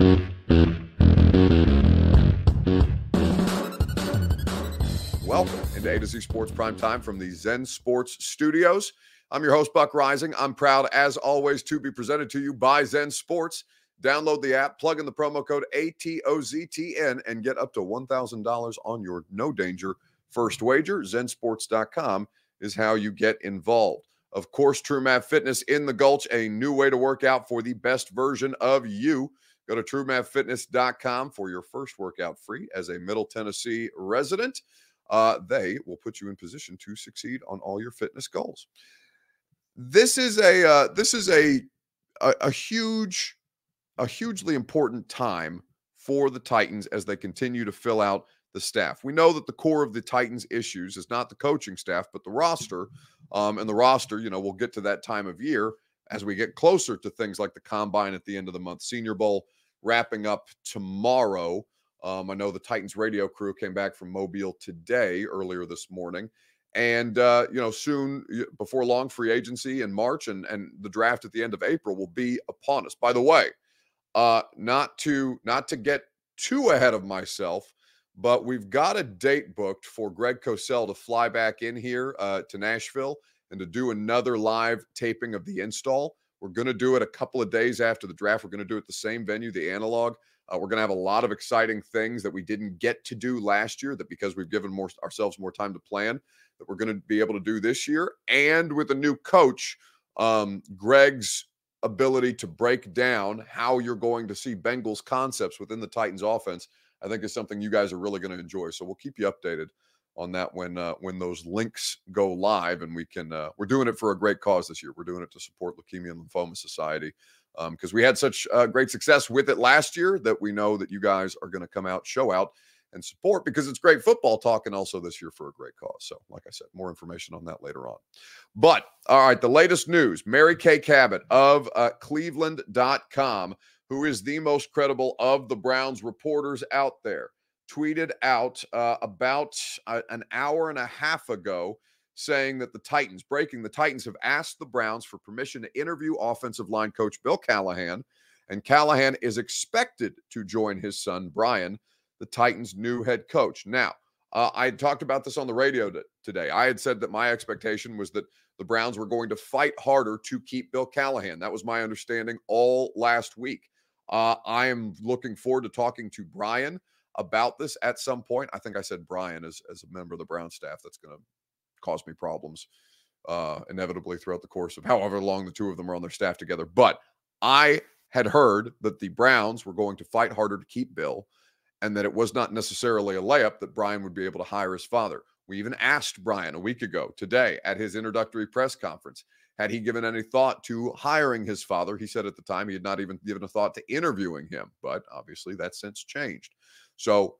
Welcome into A to Z Sports Prime Time from the Zen Sports Studios. I'm your host, Buck Reising. I'm proud, as always, to be presented to you by Zen Sports. Download the app, plug in the promo code ATOZTN, and get up to $1,000 on your no danger first wager. Zensports.com is how you get involved. Of course, True Math Fitness in the Gulch, a new way to work out for the best version of you. Go to truemathfitness.com for your first workout free as a Middle Tennessee resident. Uh, they will put you in position to succeed on all your fitness goals. This is a uh, this is a, a a huge a hugely important time for the Titans as they continue to fill out the staff. We know that the core of the Titans' issues is not the coaching staff, but the roster. Um, and the roster, you know, we'll get to that time of year as we get closer to things like the combine at the end of the month, Senior Bowl wrapping up tomorrow. Um, I know the Titans radio crew came back from Mobile today, earlier this morning. And, uh, you know, soon before long, free agency in March and, and the draft at the end of April will be upon us. By the way, uh, not to not to get too ahead of myself, but we've got a date booked for Greg Cosell to fly back in here uh, to Nashville and to do another live taping of the install. We're going to do it a couple of days after the draft. We're going to do it the same venue, the analog. Uh, we're going to have a lot of exciting things that we didn't get to do last year. That because we've given more ourselves more time to plan, that we're going to be able to do this year. And with a new coach, um, Greg's ability to break down how you're going to see Bengals concepts within the Titans offense, I think is something you guys are really going to enjoy. So we'll keep you updated on that when uh, when those links go live, and we can. Uh, we're doing it for a great cause this year. We're doing it to support Leukemia and Lymphoma Society because um, we had such uh, great success with it last year that we know that you guys are going to come out, show out, and support because it's great football talk, and also this year for a great cause. So, like I said, more information on that later on. But all right, the latest news: Mary Kay Cabot of uh, Cleveland.com, who is the most credible of the Browns reporters out there tweeted out uh, about uh, an hour and a half ago saying that the Titans, breaking the Titans, have asked the Browns for permission to interview offensive line coach Bill Callahan. And Callahan is expected to join his son, Brian, the Titans' new head coach. Now, uh, I talked about this on the radio today. I had said that my expectation was that the Browns were going to fight harder to keep Bill Callahan. That was my understanding all last week. Uh, I am looking forward to talking to Brian about this at some point. I think I said Brian as, as a member of the Brown staff. That's going to cause me problems uh, inevitably throughout the course of however long the two of them are on their staff together. But I had heard that the Browns were going to fight harder to keep Bill and that it was not necessarily a layup that Brian would be able to hire his father. We even asked Brian a week ago today at his introductory press conference had he given any thought to hiring his father. He said at the time he had not even given a thought to interviewing him, but obviously that's since changed. So,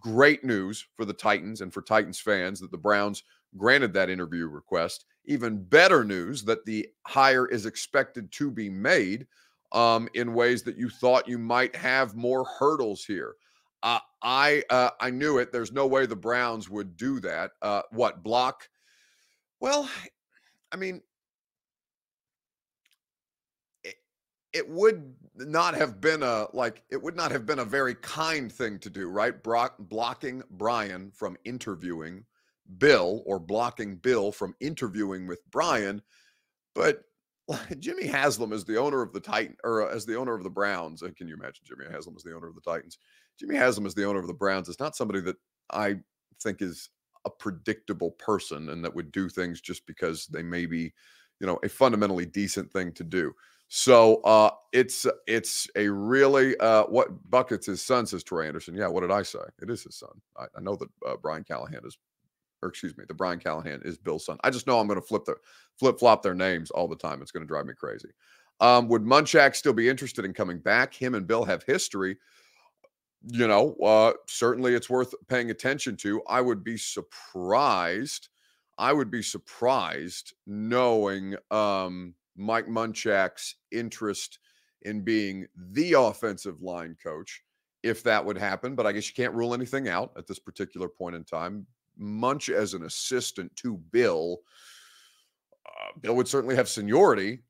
great news for the Titans and for Titans fans that the Browns granted that interview request. Even better news that the hire is expected to be made um, in ways that you thought you might have more hurdles here. Uh, I uh, I knew it. There's no way the Browns would do that. Uh, what block? Well, I mean, it would not have been a like it would not have been a very kind thing to do, right? Brock blocking Brian from interviewing Bill or blocking Bill from interviewing with Brian. But Jimmy Haslam is the owner of the Titan or uh, as the owner of the Browns. And can you imagine Jimmy Haslam as the owner of the Titans? Jimmy Haslam is the owner of the Browns. It's not somebody that I think is a predictable person and that would do things just because they may be, you know, a fundamentally decent thing to do. So uh it's it's a really uh what buckets his son says Troy Anderson. Yeah, what did I say? It is his son. I, I know that uh, Brian Callahan is or excuse me, the Brian Callahan is Bill's son. I just know I'm going to flip the flip flop their names all the time. It's going to drive me crazy. Um, would Munchak still be interested in coming back? Him and Bill have history. You know, uh, certainly it's worth paying attention to. I would be surprised. I would be surprised knowing um, Mike Munchak's interest in being the offensive line coach if that would happen. But I guess you can't rule anything out at this particular point in time. Munch as an assistant to Bill, uh, Bill would certainly have seniority.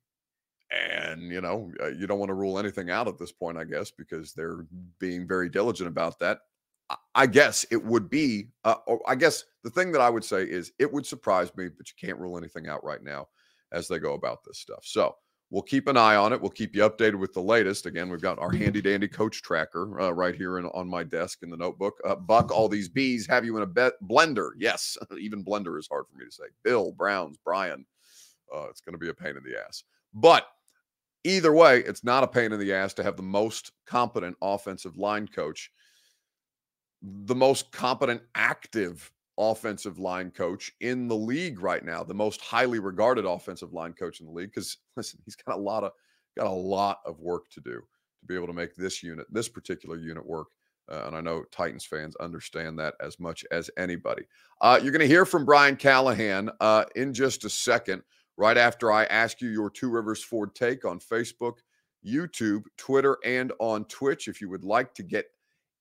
And, you know, uh, you don't want to rule anything out at this point, I guess, because they're being very diligent about that. I, guess it would be, uh, I guess the thing that I would say is it would surprise me, but you can't rule anything out right now as they go about this stuff. So, We'll keep an eye on it. We'll keep you updated with the latest. Again, we've got our handy dandy coach tracker uh, right here in, on my desk in the notebook. Uh, Buck, all these bees have you in a bet blender. Yes, even blender is hard for me to say. Bill, Browns, Brian. Uh, it's going to be a pain in the ass. But either way, it's not a pain in the ass to have the most competent offensive line coach, the most competent active offensive line coach in the league right now, the most highly regarded offensive line coach in the league. Because listen, he's got a lot of got a lot of work to do to be able to make this unit, this particular unit work. Uh, and I know Titans fans understand that as much as anybody. Uh, you're going to hear from Brian Callahan uh, in just a second, right after I ask you your Two Rivers Ford take on Facebook, YouTube, Twitter, and on Twitch. If you would like to get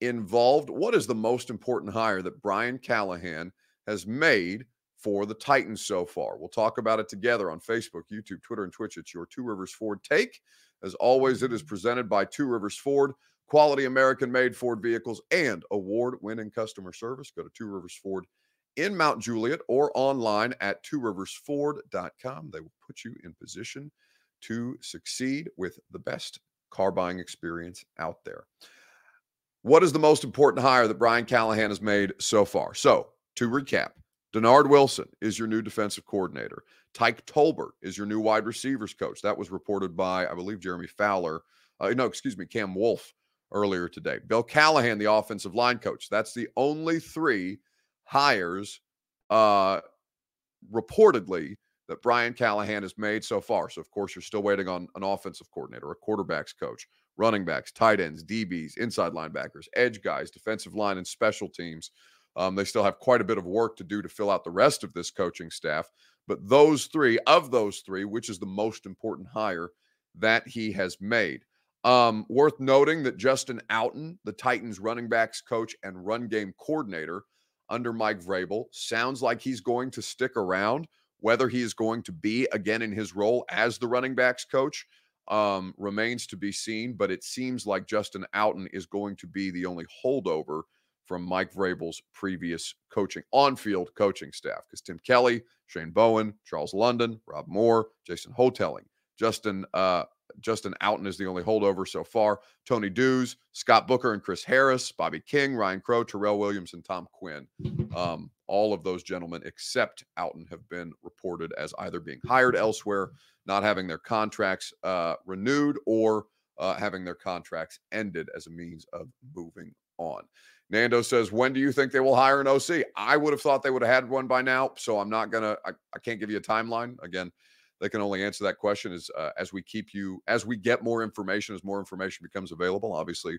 involved. What is the most important hire that Brian Callahan has made for the Titans so far? We'll talk about it together on Facebook, YouTube, Twitter, and Twitch. It's your Two Rivers Ford take. As always, it is presented by Two Rivers Ford, quality American made Ford vehicles, and award winning customer service. Go to Two Rivers Ford in Mount Juliet or online at tworiversford.com. They will put you in position to succeed with the best car buying experience out there. What is the most important hire that Brian Callahan has made so far? So, to recap, Dennard Wilson is your new defensive coordinator. Tyke Tolbert is your new wide receivers coach. That was reported by, I believe, Jeremy Fowler. Uh, no, excuse me, Cam Wolfe earlier today. Bill Callahan, the offensive line coach. That's the only three hires uh, reportedly that Brian Callahan has made so far. So, of course, you're still waiting on an offensive coordinator, a quarterbacks coach, running backs, tight ends, DBs, inside linebackers, edge guys, defensive line, and special teams. Um, they still have quite a bit of work to do to fill out the rest of this coaching staff. But those three, of those three, which is the most important hire that he has made? Um, worth noting that Justin Outten, the Titans running backs coach and run game coordinator under Mike Vrabel, sounds like he's going to stick around. Whether he is going to be again in his role as the running backs coach, um, remains to be seen, but it seems like Justin Outten is going to be the only holdover from Mike Vrabel's previous coaching on-field coaching staff because Tim Kelly, Shane Bowen, Charles London, Rob Moore, Jason Houghtaling, Justin uh, Justin Outten is the only holdover so far. Tony Dews, Scott Booker and Chris Harris, Bobby King, Ryan Crow, Terrell Williams, and Tom Quinn. Um, all of those gentlemen, except Outten, have been reported as either being hired elsewhere, not having their contracts uh, renewed, or uh, having their contracts ended as a means of moving on. Nando says, when do you think they will hire an OC? I would have thought they would have had one by now. So I'm not going to, I can't give you a timeline. Again, they can only answer that question as uh, as we keep you as we get more information as more information becomes available obviously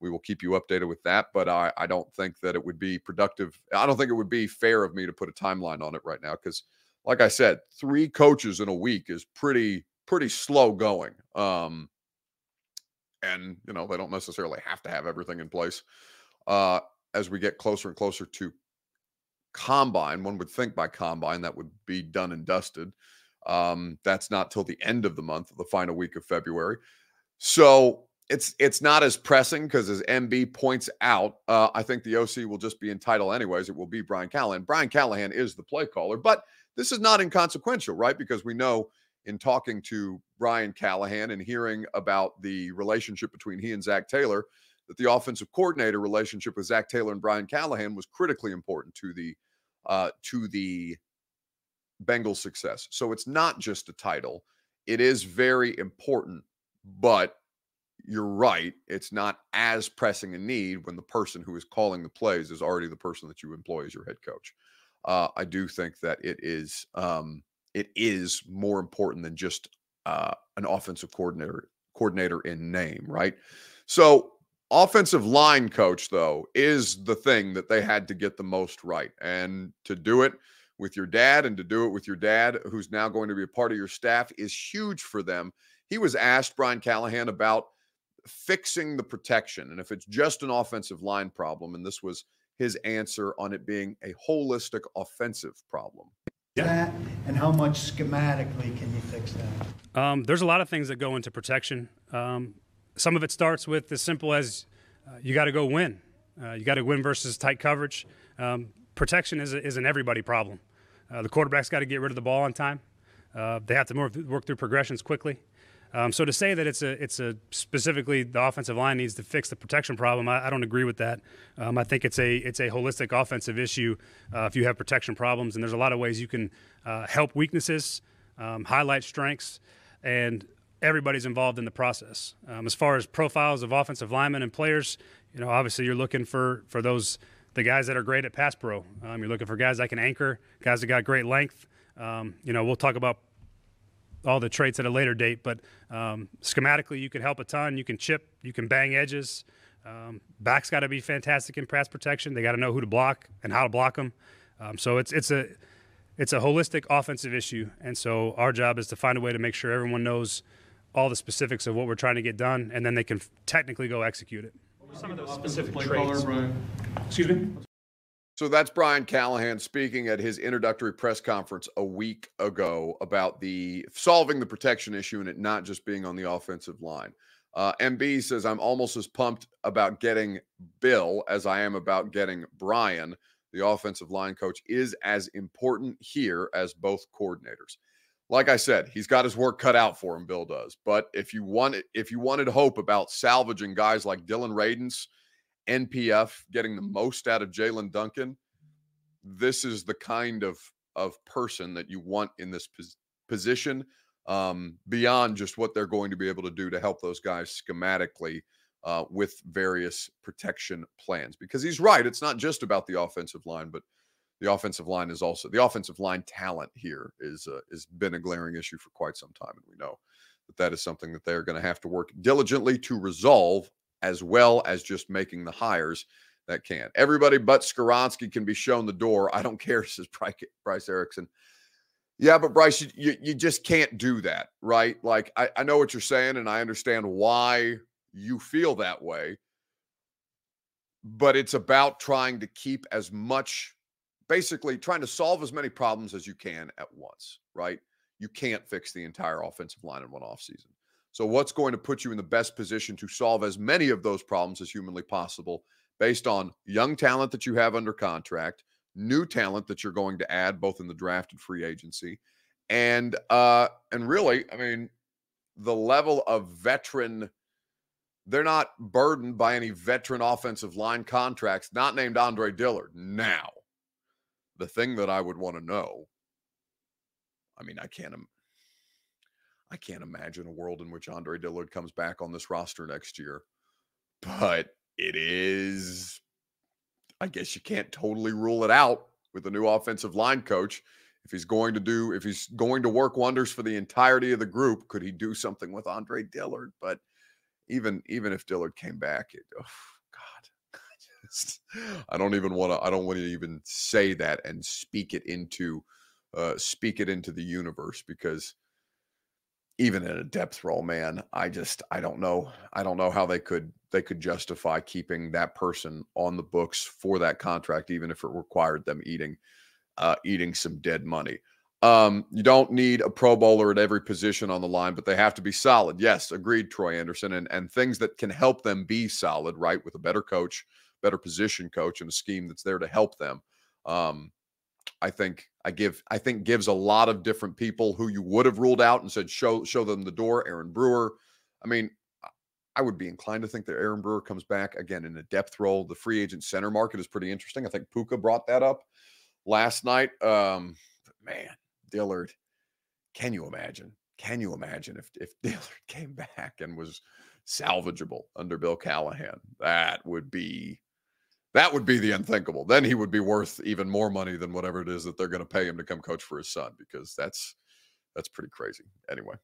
we will keep you updated with that but i i don't think that it would be productive i don't think it would be fair of me to put a timeline on it right now because like i said three coaches in a week is pretty pretty slow going um and you know they don't necessarily have to have everything in place uh as we get closer and closer to combine one would think by combine that would be done and dusted um, that's not till the end of the month, the final week of February. So it's it's not as pressing because as MB points out, uh, I think the OC will just be entitled anyways. It will be Brian Callahan. Brian Callahan is the play caller, but this is not inconsequential, right? Because we know in talking to Brian Callahan and hearing about the relationship between he and Zac Taylor, that the offensive coordinator relationship with Zac Taylor and Brian Callahan was critically important to the uh, to the Bengals success. So it's not just a title. It is very important, but you're right. It's not as pressing a need when the person who is calling the plays is already the person that you employ as your head coach. Uh, I do think that it is um, it is more important than just uh, an offensive coordinator coordinator in name, right? So offensive line coach though is the thing that they had to get the most right, and to do it with your dad and to do it with your dad, who's now going to be a part of your staff, is huge for them. He was asked Brian Callahan about fixing the protection and if it's just an offensive line problem, and this was his answer on it being a holistic offensive problem. Yeah. That and how much schematically can you fix that? Um, there's a lot of things that go into protection. Um, some of it starts with as simple as uh, you got to go win. Uh, you got to win versus tight coverage. Um, protection is, a, is an everybody problem. Uh, the quarterback's got to get rid of the ball on time. Uh, they have to work, work through progressions quickly. Um, so to say that it's a it's a specifically the offensive line needs to fix the protection problem, I, I don't agree with that. Um, I think it's a it's a holistic offensive issue. Uh, if you have protection problems, and there's a lot of ways you can uh, help weaknesses, um, highlight strengths, and everybody's involved in the process. Um, as far as profiles of offensive linemen and players, you know, obviously you're looking for for those the guys that are great at pass pro. Um, you're looking for guys that can anchor, guys that got great length. Um, you know, we'll talk about all the traits at a later date. But um, schematically, you can help a ton. You can chip, you can bang edges. Um, back's got to be fantastic in pass protection. They got to know who to block and how to block them. Um, so it's it's a it's a holistic offensive issue, and so our job is to find a way to make sure everyone knows all the specifics of what we're trying to get done, and then they can technically go execute it. What were Some of those specific traits. Excuse me. So that's Brian Callahan speaking at his introductory press conference a week ago about the solving the protection issue and it not just being on the offensive line. Uh, MB says, I'm almost as pumped about getting Bill as I am about getting Brian. The offensive line coach is as important here as both coordinators. Like I said, he's got his work cut out for him, Bill does. But if you want if you wanted hope about salvaging guys like Dillon Radunz, NPF getting the most out of Jaelyn Duncan, this is the kind of of person that you want in this pos- position um, beyond just what they're going to be able to do to help those guys schematically uh, with various protection plans. Because he's right, it's not just about the offensive line, but the offensive line is also the offensive line talent here is uh, has been a glaring issue for quite some time, and we know that that is something that they're going to have to work diligently to resolve as well as just making the hires that can. Everybody but Skoronski can be shown the door. I don't care, says Bryce Erickson. Yeah, but Bryce, you, you, you just can't do that, right? Like, I, I know what you're saying, and I understand why you feel that way. But it's about trying to keep as much, basically, trying to solve as many problems as you can at once, right? You can't fix the entire offensive line in one offseason. So, what's going to put you in the best position to solve as many of those problems as humanly possible based on young talent that you have under contract, new talent that you're going to add both in the draft and free agency, and uh, and really, I mean, the level of veteran. They're not burdened by any veteran offensive line contracts, not named Andre Dillard. Now, the thing that I would want to know, I mean, I can't I can't imagine a world in which Andre Dillard comes back on this roster next year. But it is, I guess you can't totally rule it out with the new offensive line coach. If he's going to do, if he's going to work wonders for the entirety of the group, could he do something with Andre Dillard? But even even if Dillard came back, it, oh God, I just I don't even want to. I don't want to even say that and speak it into uh, speak it into the universe because even in a depth role, man, I just I don't know. I don't know how they could they could justify keeping that person on the books for that contract, even if it required them eating uh, eating some dead money. Um, you don't need a Pro Bowler at every position on the line, but they have to be solid. Yes, agreed, Troy Anderson, and and things that can help them be solid, right? With a better coach, better position coach, and a scheme that's there to help them. Um, I think I give I think gives a lot of different people who you would have ruled out and said show show them the door. Aaron Brewer. I mean, I would be inclined to think that Aaron Brewer comes back again in a depth role. The free agent center market is pretty interesting. I think Puka brought that up last night. Um, man, Dillard, can you imagine? Can you imagine if if Dillard came back and was salvageable under Bill Callahan? That would be that would be the unthinkable. Then he would be worth even more money than whatever it is that they're going to pay him to come coach for his son because that's that's pretty crazy. Anyway,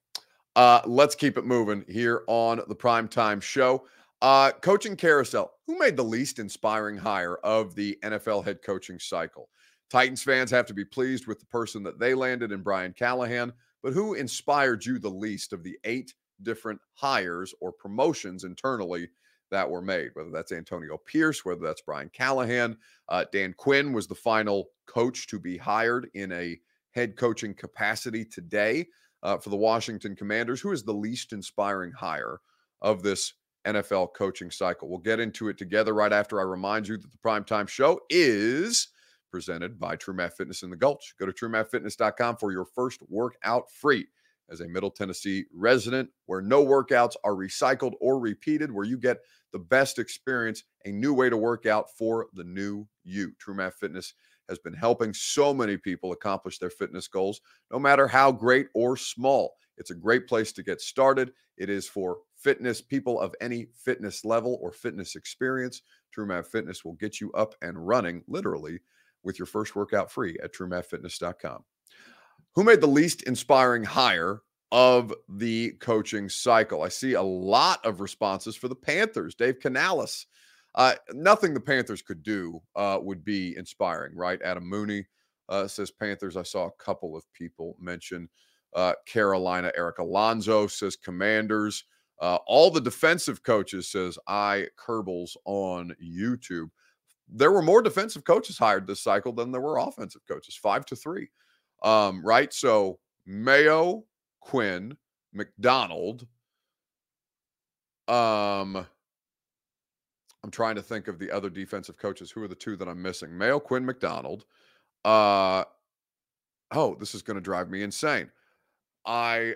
Uh, let's keep it moving here on the primetime show. Uh, coaching carousel. Who made the least inspiring hire of the NFL head coaching cycle? Titans fans have to be pleased with the person that they landed in Brian Callahan, but who inspired you the least of the eight different hires or promotions internally that were made? Whether that's Antonio Pierce, whether that's Brian Callahan, uh, Dan Quinn was the final coach to be hired in a head coaching capacity today uh, for the Washington Commanders. Who is the least inspiring hire of this NFL coaching cycle? We'll get into it together right after I remind you that the primetime show is presented by TrueMath Fitness in the Gulch. Go to truemathfitness.com for your first workout free as a Middle Tennessee resident, where no workouts are recycled or repeated, where you get the best experience, a new way to work out for the new you. TrueMath Fitness has been helping so many people accomplish their fitness goals, no matter how great or small. It's a great place to get started. It is for fitness people of any fitness level or fitness experience. TrueMath Fitness will get you up and running literally with your first workout free at truemathfitness.com. Who made the least inspiring hire of the coaching cycle? I see a lot of responses for the Panthers. Dave Canales uh, nothing the Panthers could do uh, would be inspiring, right? Adam Mooney uh, says Panthers. I saw a couple of people mention uh, Carolina. Eric Alonso says Commanders. Uh, all the defensive coaches says I Kerbals on YouTube. There were more defensive coaches hired this cycle than there were offensive coaches, five to three. Um, right. So Mayo, Quinn, McDonald. um, I'm trying to think of the other defensive coaches. Who are the two that I'm missing? Mayo Quinn McDonald. Uh oh, this is going to drive me insane. I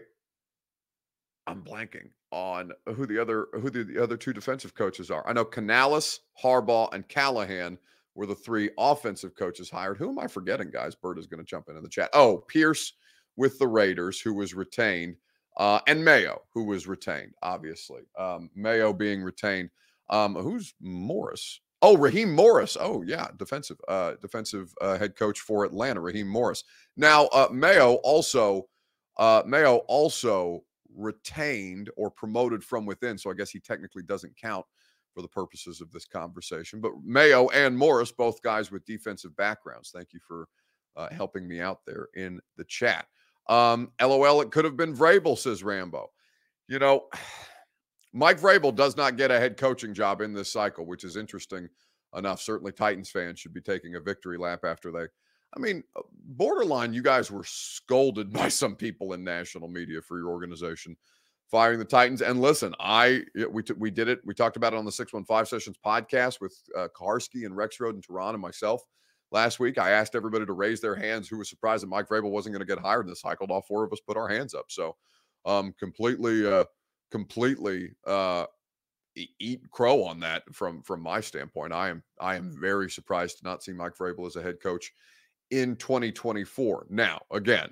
I'm blanking on who the other who the, the other two defensive coaches are. I know Canales, Harbaugh, and Callahan were the three offensive coaches hired. Who am I forgetting, guys? Bird is going to jump in in the chat. Oh, Pierce with the Raiders, who was retained, uh, and Mayo, who was retained. Obviously, um, Mayo being retained. Um, who's Morris? Oh, Raheem Morris. Oh, yeah, defensive uh, defensive uh, head coach for Atlanta, Raheem Morris. Now, uh, Mayo also uh, Mayo also retained or promoted from within, so I guess he technically doesn't count for the purposes of this conversation. But Mayo and Morris, both guys with defensive backgrounds. Thank you for uh, helping me out there in the chat. Um, LOL, it could have been Vrabel, says Rambo. You know. Mike Vrabel does not get a head coaching job in this cycle, which is interesting enough. Certainly, Titans fans should be taking a victory lap after they. I mean, uh, borderline, you guys were scolded by some people in national media for your organization firing the Titans. And listen, I we we did it. We talked about it on the Six One Five Sessions podcast with uh, Karski and Rexrode and Tehran and myself last week. I asked everybody to raise their hands who was surprised that Mike Vrabel wasn't going to get hired in this cycle. All four of us put our hands up. So, um, completely. Uh, completely uh, eat crow on that from from my standpoint. I am I am very surprised to not see Mike Vrabel as a head coach in 2024. Now, again,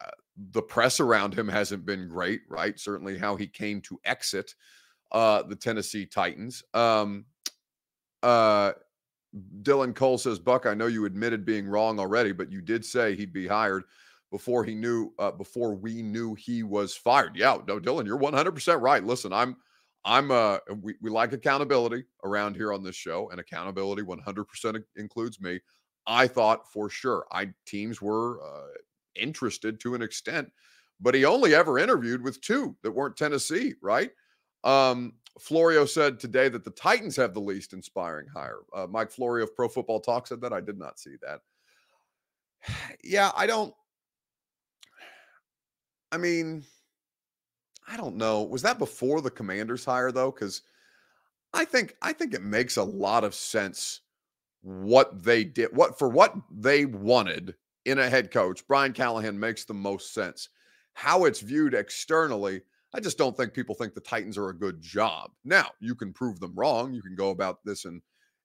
uh, the press around him hasn't been great, right? Certainly, how he came to exit uh, the Tennessee Titans. Um, uh, Dylan Cole says, "Buck, I know you admitted being wrong already, but you did say he'd be hired." before he knew uh, before we knew he was fired. Yeah, no, Dylan, you're 100% right. Listen, I'm I'm uh we, we like accountability around here on this show, and accountability 100% includes me. I thought for sure I teams were uh, interested to an extent, but he only ever interviewed with two that weren't Tennessee, right? Um, Florio said today that the Titans have the least inspiring hire. Uh, Mike Florio of Pro Football Talk said that. I did not see that. Yeah, I don't. I mean, I don't know. Was that before the Commanders hire though? Because I think I think it makes a lot of sense what they did, what for what they wanted in a head coach. Brian Callahan makes the most sense. How it's viewed externally, I just don't think people think the Titans are a good job. Now, you can prove them wrong. You can go about this and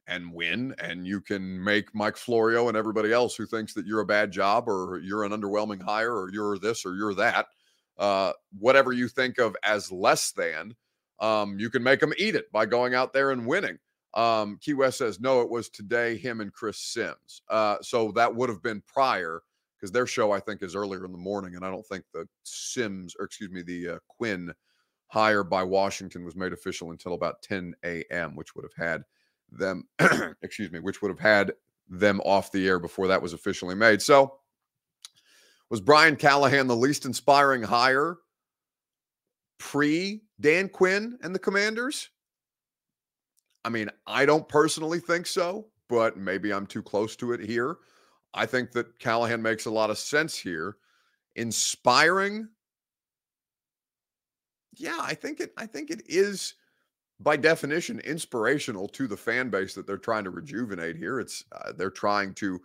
and win, and you can make Mike Florio and everybody else who thinks that you're a bad job or you're an underwhelming hire or you're this or you're that uh, whatever you think of as less than, um, you can make them eat it by going out there and winning. Um, Key West says, no, it was today, him and Chris Sims. Uh, so that would have been prior because their show I think is earlier in the morning, and I don't think the Sims or excuse me the uh, Quinn hire by Washington was made official until about 10 a.m., which would have had them excuse me, which would have had them off the air before that was officially made. So was Brian Callahan the least inspiring hire pre Dan Quinn and the Commanders? I mean, I don't personally think so, but maybe I'm too close to it here. I think that Callahan makes a lot of sense here. Inspiring, yeah, I think it. I think it is, by definition, inspirational to the fan base that they're trying to rejuvenate here. It's uh, they're trying to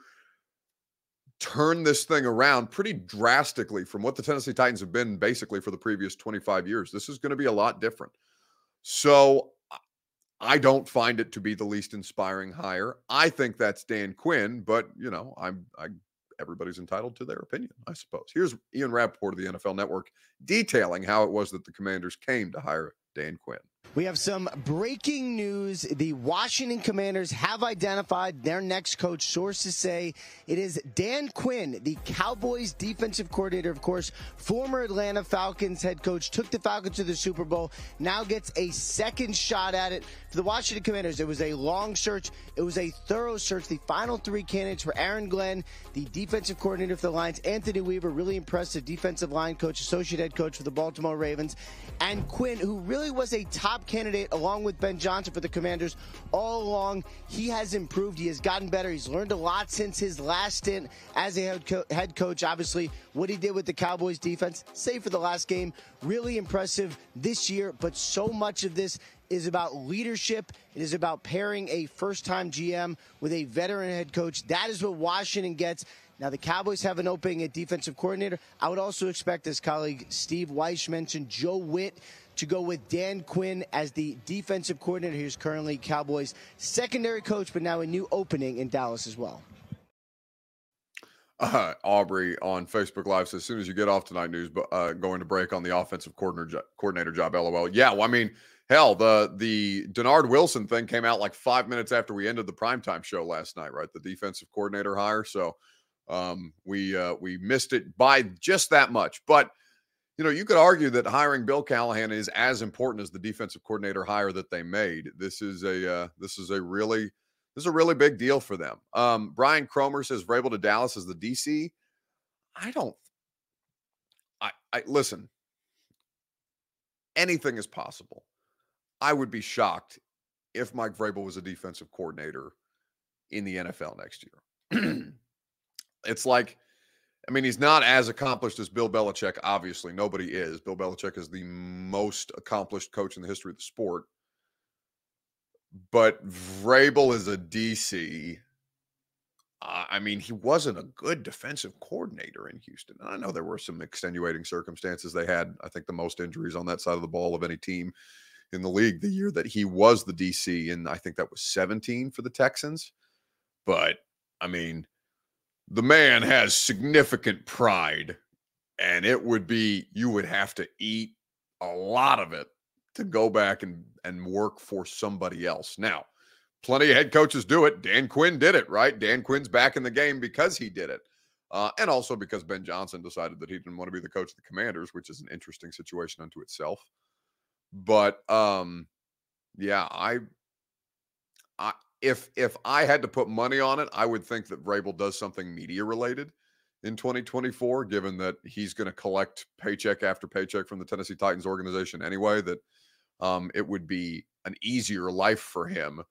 turn this thing around pretty drastically from what the Tennessee Titans have been basically for the previous 25 years. This is going to be a lot different. So I don't find it to be the least inspiring hire. I think that's Dan Quinn, but you know, I'm I everybody's entitled to their opinion, I suppose. Here's Ian Rapoport of the NFL Network detailing how it was that the Commanders came to hire Dan Quinn. We have some breaking news. The Washington Commanders have identified their next coach. Sources say it is Dan Quinn, the Cowboys defensive coordinator, of course, former Atlanta Falcons head coach, took the Falcons to the Super Bowl, now gets a second shot at it. For the Washington Commanders, it was a long search. It was a thorough search. The final three candidates for Aaron Glenn, the defensive coordinator for the Lions, Anthony Weaver, really impressive defensive line coach, associate head coach for the Baltimore Ravens, and Quinn, who really was a top candidate along with Ben Johnson for the Commanders all along. He has improved. He has gotten better. He's learned a lot since his last stint as a head, head coach. Obviously, what he did with the Cowboys defense, save for the last game, really impressive this year. But so much of this is about leadership. It is about pairing a first time GM with a veteran head coach. That is what Washington gets. Now, the Cowboys have an opening at defensive coordinator. I would also expect, as colleague Steve Weiss mentioned, Joe Whitt to go with Dan Quinn as the defensive coordinator. He's currently Cowboys' secondary coach, but now a new opening in Dallas as well. Uh, Aubrey on Facebook Live says, as soon as you get off tonight news, but uh, going to break on the offensive coordinator coordinator job. LOL. Yeah, well, I mean, hell, the the Dennard Wilson thing came out like five minutes after we ended the primetime show last night, right? The defensive coordinator hire. So um, we uh, we missed it by just that much, but you know, you could argue that hiring Bill Callahan is as important as the defensive coordinator hire that they made. This is a uh, this is a really this is a really big deal for them. Um, Brian Cromer says Vrabel to Dallas as the DC. I don't. I, I listen. Anything is possible. I would be shocked if Mike Vrabel was a defensive coordinator in the NFL next year. it's like I mean, he's not as accomplished as Bill Belichick. Obviously, nobody is. Bill Belichick is the most accomplished coach in the history of the sport. But Vrabel is a DC. I mean, he wasn't a good defensive coordinator in Houston. And I know there were some extenuating circumstances. They had, I think, the most injuries on that side of the ball of any team in the league the year that he was the DC. And I think that was 17 for the Texans. But I mean, the man has significant pride and it would be you would have to eat a lot of it to go back and and work for somebody else. Now plenty of head coaches do it. Dan quinn did it right? Dan quinn's back in the game because he did it. Uh, and also because ben johnson decided that he didn't want to be the coach of the commanders which is an interesting situation unto itself. But um yeah i i if if I had to put money on it, I would think that Vrabel does something media related in 2024, given that he's going to collect paycheck after paycheck from the Tennessee Titans organization anyway. That um, it would be an easier life for him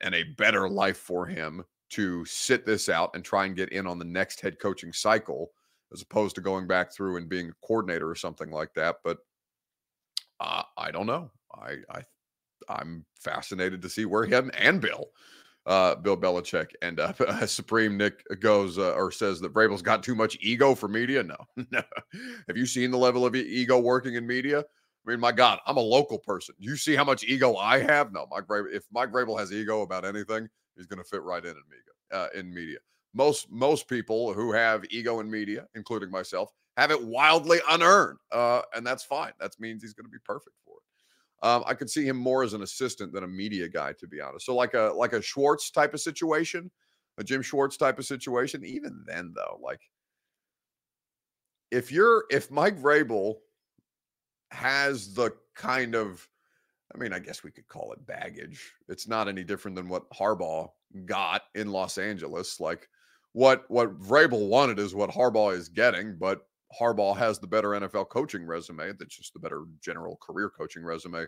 and a better life for him to sit this out and try and get in on the next head coaching cycle as opposed to going back through and being a coordinator or something like that. But uh, I don't know. I, I I'm fascinated to see where him and Bill, uh, Bill Belichick end up. Uh, Supreme Nick goes uh, or says that Vrabel's got too much ego for media. No, no. Have you seen the level of ego working in media? I mean, my God, I'm a local person. You see how much ego I have? No, Mike Vrabel, if Mike Vrabel has ego about anything, he's going to fit right in in media. Uh, in media, most most people who have ego in media, including myself, have it wildly unearned, uh, and that's fine. That means he's going to be perfect. Um, I could see him more as an assistant than a media guy, to be honest. So like a like a Schwartz type of situation, a Jim Schwartz type of situation. Even then, though, like if you're if Mike Vrabel has the kind of I mean, I guess we could call it baggage. It's not any different than what Harbaugh got in Los Angeles. Like what what Vrabel wanted is what Harbaugh is getting, but Harbaugh has the better NFL coaching resume. That's just the better general career coaching resume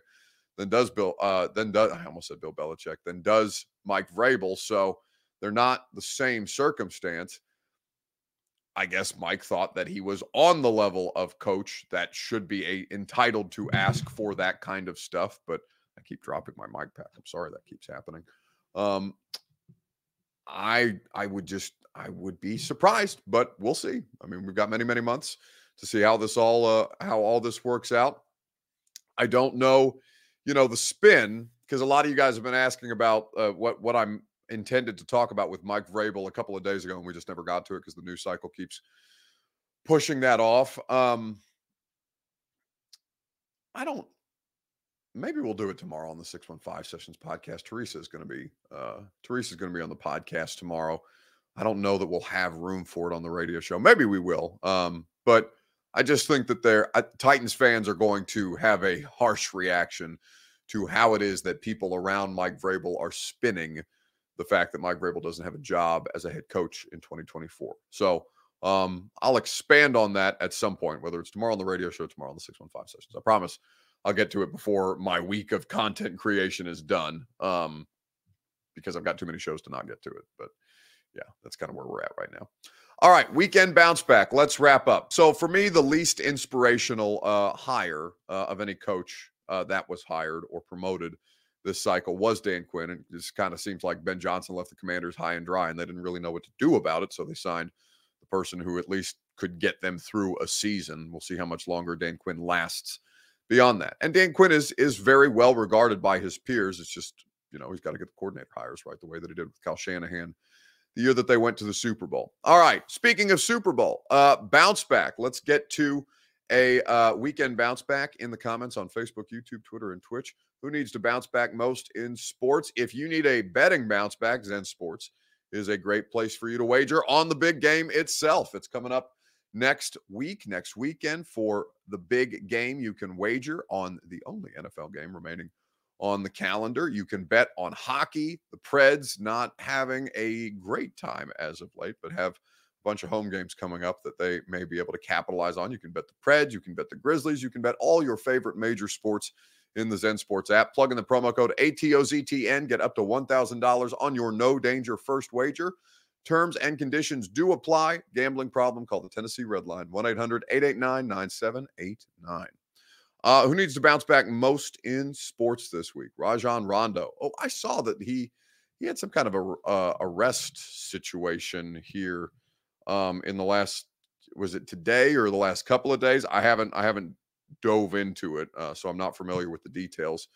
than does Bill. Uh, then does I almost said Bill Belichick. Then does Mike Vrabel. So they're not the same circumstance. I guess Mike thought that he was on the level of coach that should be a, entitled to ask for that kind of stuff. But I keep dropping my mic pack. I'm sorry that keeps happening. Um, I I would just I would be surprised, but we'll see. I mean, we've got many many months to see how this all uh, how all this works out. I don't know, you know, the spin because a lot of you guys have been asking about uh, what what I'm intended to talk about with Mike Vrabel a couple of days ago, and we just never got to it because the news cycle keeps pushing that off. Um, I don't. Maybe we'll do it tomorrow on the Six One Five Sessions podcast. Teresa is going to be uh, Teresa is going to be on the podcast tomorrow. I don't know that we'll have room for it on the radio show. Maybe we will. Um, but I just think that they're uh, Titans fans are going to have a harsh reaction to how it is that people around Mike Vrabel are spinning the fact that Mike Vrabel doesn't have a job as a head coach in 2024. So um, I'll expand on that at some point, whether it's tomorrow on the radio show, tomorrow on the 615 sessions. I promise I'll get to it before my week of content creation is done um, because I've got too many shows to not get to it. But yeah, that's kind of where we're at right now. All right, weekend bounce back. Let's wrap up. So for me, the least inspirational uh, hire uh, of any coach uh, that was hired or promoted this cycle was Dan Quinn. And it just kind of seems like Ben Johnson left the commanders high and dry and they didn't really know what to do about it. So they signed the person who at least could get them through a season. We'll see how much longer Dan Quinn lasts beyond that. And Dan Quinn is is very well regarded by his peers. It's just, you know, he's got to get the coordinator hires right the way that he did with Kyle Shanahan the year that they went to the Super Bowl. All right. Speaking of Super Bowl, uh, bounce back. Let's get to a uh, weekend bounce back in the comments on Facebook, YouTube, Twitter, and Twitch. Who needs to bounce back most in sports? If you need a betting bounce back, Zen Sports is a great place for you to wager on the big game itself. It's coming up next week, next weekend for the big game. You can wager on the only NFL game remaining on the calendar. You can bet on hockey. The Preds not having a great time as of late, but have a bunch of home games coming up that they may be able to capitalize on. You can bet the Preds, you can bet the Grizzlies, you can bet all your favorite major sports in the Zen Sports app. Plug in the promo code ATOZTN, get up to $1,000 on your no danger first wager. Terms and conditions do apply. Gambling problem, call the Tennessee Red Line 1 800 889 9789. Uh, who needs to bounce back most in sports this week? Rajon Rondo. Oh, I saw that he he had some kind of a uh, arrest situation here um, in the last was it today or the last couple of days? I haven't I haven't dove into it, uh, so I'm not familiar with the details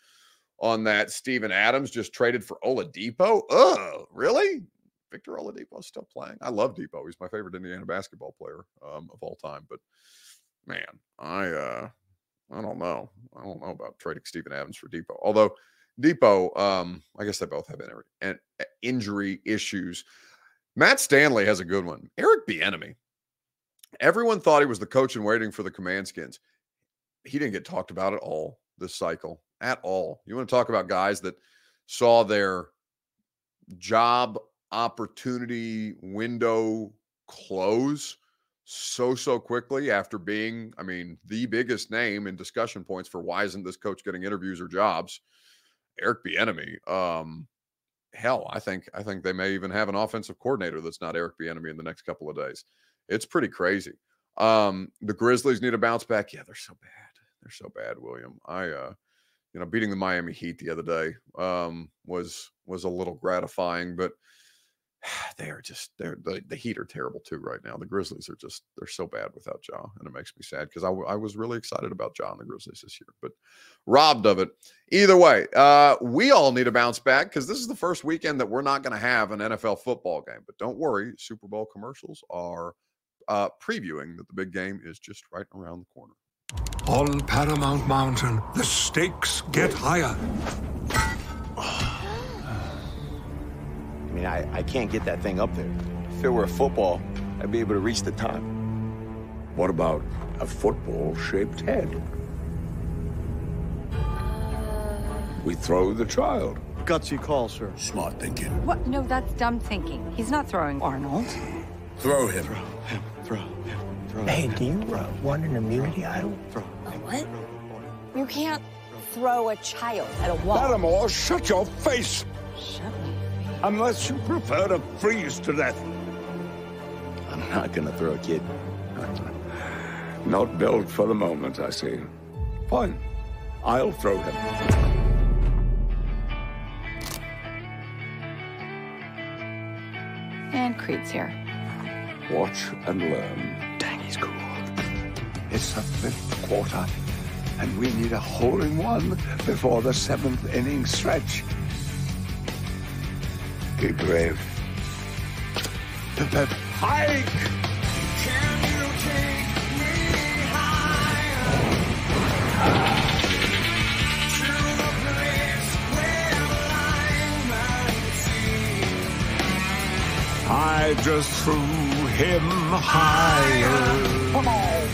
on that. Steven Adams just traded for Oladipo. Ugh, really? Victor Oladipo still playing. I love Depot. He's my favorite Indiana basketball player um, of all time. But man, I uh, I don't know. I don't know about trading Steven Adams for Depot. Although Depot, um, I guess they both have injury issues. Matt Stanley has a good one. Eric Bieniemy. Everyone thought he was the coach in waiting for the Command Skins. He didn't get talked about at all this cycle at all. You want to talk about guys that saw their job opportunity window close so so quickly after being i mean the biggest name in discussion points for why isn't this coach getting interviews or jobs? Eric Bieniemy. um hell i think i think they may even have an offensive coordinator that's not eric Bieniemy in the next couple of days. It's pretty crazy. Um the grizzlies need a bounce back. Yeah they're so bad. They're so bad william. I uh you know beating the miami heat the other day um was was a little gratifying but they are just they're the, the Heat are terrible too right now. The Grizzlies are just they're so bad without Ja, and it makes me sad because I, I was really excited about Ja and the Grizzlies this year, but robbed of it. Either way, uh, we all need to bounce back because this is the first weekend that we're not going to have an NFL football game. But don't worry, Super Bowl commercials are uh, previewing that the big game is just right around the corner. On Paramount Mountain, the stakes get higher. I mean, I, I can't get that thing up there. If it were a football, I'd be able to reach the top. What about a football shaped head? We throw the child. Gutsy call, sir. Smart thinking. What? No, that's dumb thinking. He's not throwing Arnold. Throw him. Throw him, throw him, throw Hey, do you uh, want an immunity idol? Throw. What? You can't throw a child at a wall. Paramore, shut your face! Shut me. Unless you prefer to freeze to death. I'm not gonna throw a kid. Not built for the moment, I see. Fine. I'll throw him. And Creed's here. Watch and learn. Dang, he's cool. It's the fifth quarter, and we need a hole in one before the seventh inning stretch. Where alignment seems. I just threw him higher. Come on.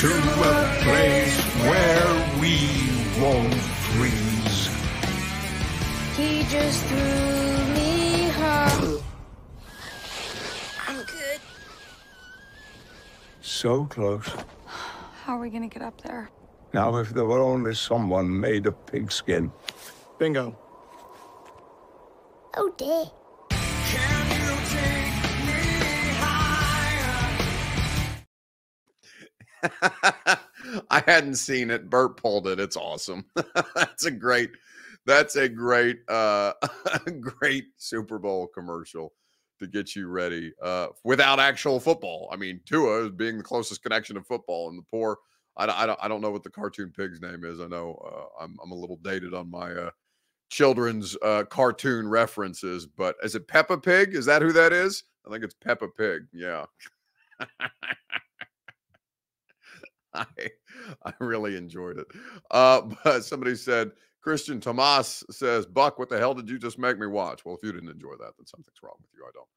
To a place where we won't freeze. He just threw me high. I'm good. So close. How are we gonna get up there? Now, if there were only someone made of pigskin. Bingo. Oh, dear. I hadn't seen it. Bert pulled it. It's awesome. that's a great. That's a great, uh, great Super Bowl commercial to get you ready uh, without actual football. I mean, Tua is being the closest connection to football, and the poor. I, don't- I don't. I don't know what the cartoon pig's name is. I know uh, I'm. I'm a little dated on my uh, children's uh, cartoon references, but is it Peppa Pig? Is that who that is? I think it's Peppa Pig. Yeah. I I really enjoyed it. Uh, but somebody said Christian Tomas says, "Buck, what the hell did you just make me watch?" Well, if you didn't enjoy that, then something's wrong with you. I don't.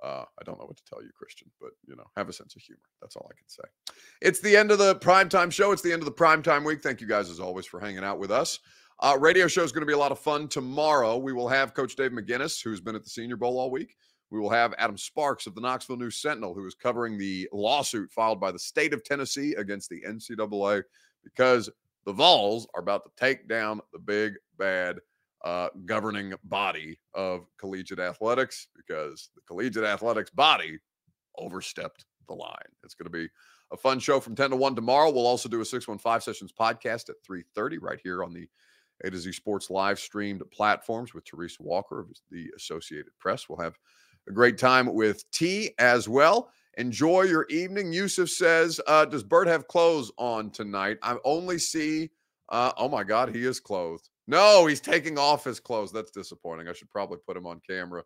Uh, I don't know what to tell you, Christian, but you know, have a sense of humor. That's all I can say. It's the end of the primetime show. It's the end of the primetime week. Thank you guys, as always, for hanging out with us. Uh, radio show is going to be a lot of fun tomorrow. We will have Coach Dave McGinnis, who's been at the Senior Bowl all week. We will have Adam Sparks of the Knoxville News Sentinel, who is covering the lawsuit filed by the state of Tennessee against the NCAA because the Vols are about to take down the big bad uh, governing body of collegiate athletics because the collegiate athletics body overstepped the line. It's going to be a fun show from 10 to 1 tomorrow. We'll also do a 615 Sessions podcast at 3.30 right here on the A to Z Sports live streamed platforms with Teresa Walker of the Associated Press. We'll have a great time with T as well. Enjoy your evening. Yusuf says, uh, Does Bert have clothes on tonight? I only see, uh, oh my God, he is clothed. No, he's taking off his clothes. That's disappointing. I should probably put him on camera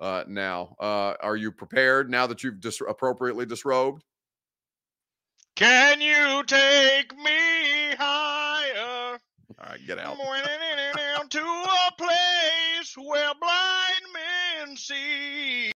uh, now. Uh, are you prepared now that you've dis- appropriately disrobed? Can you take me higher? All right, get out. to a place where blind men see.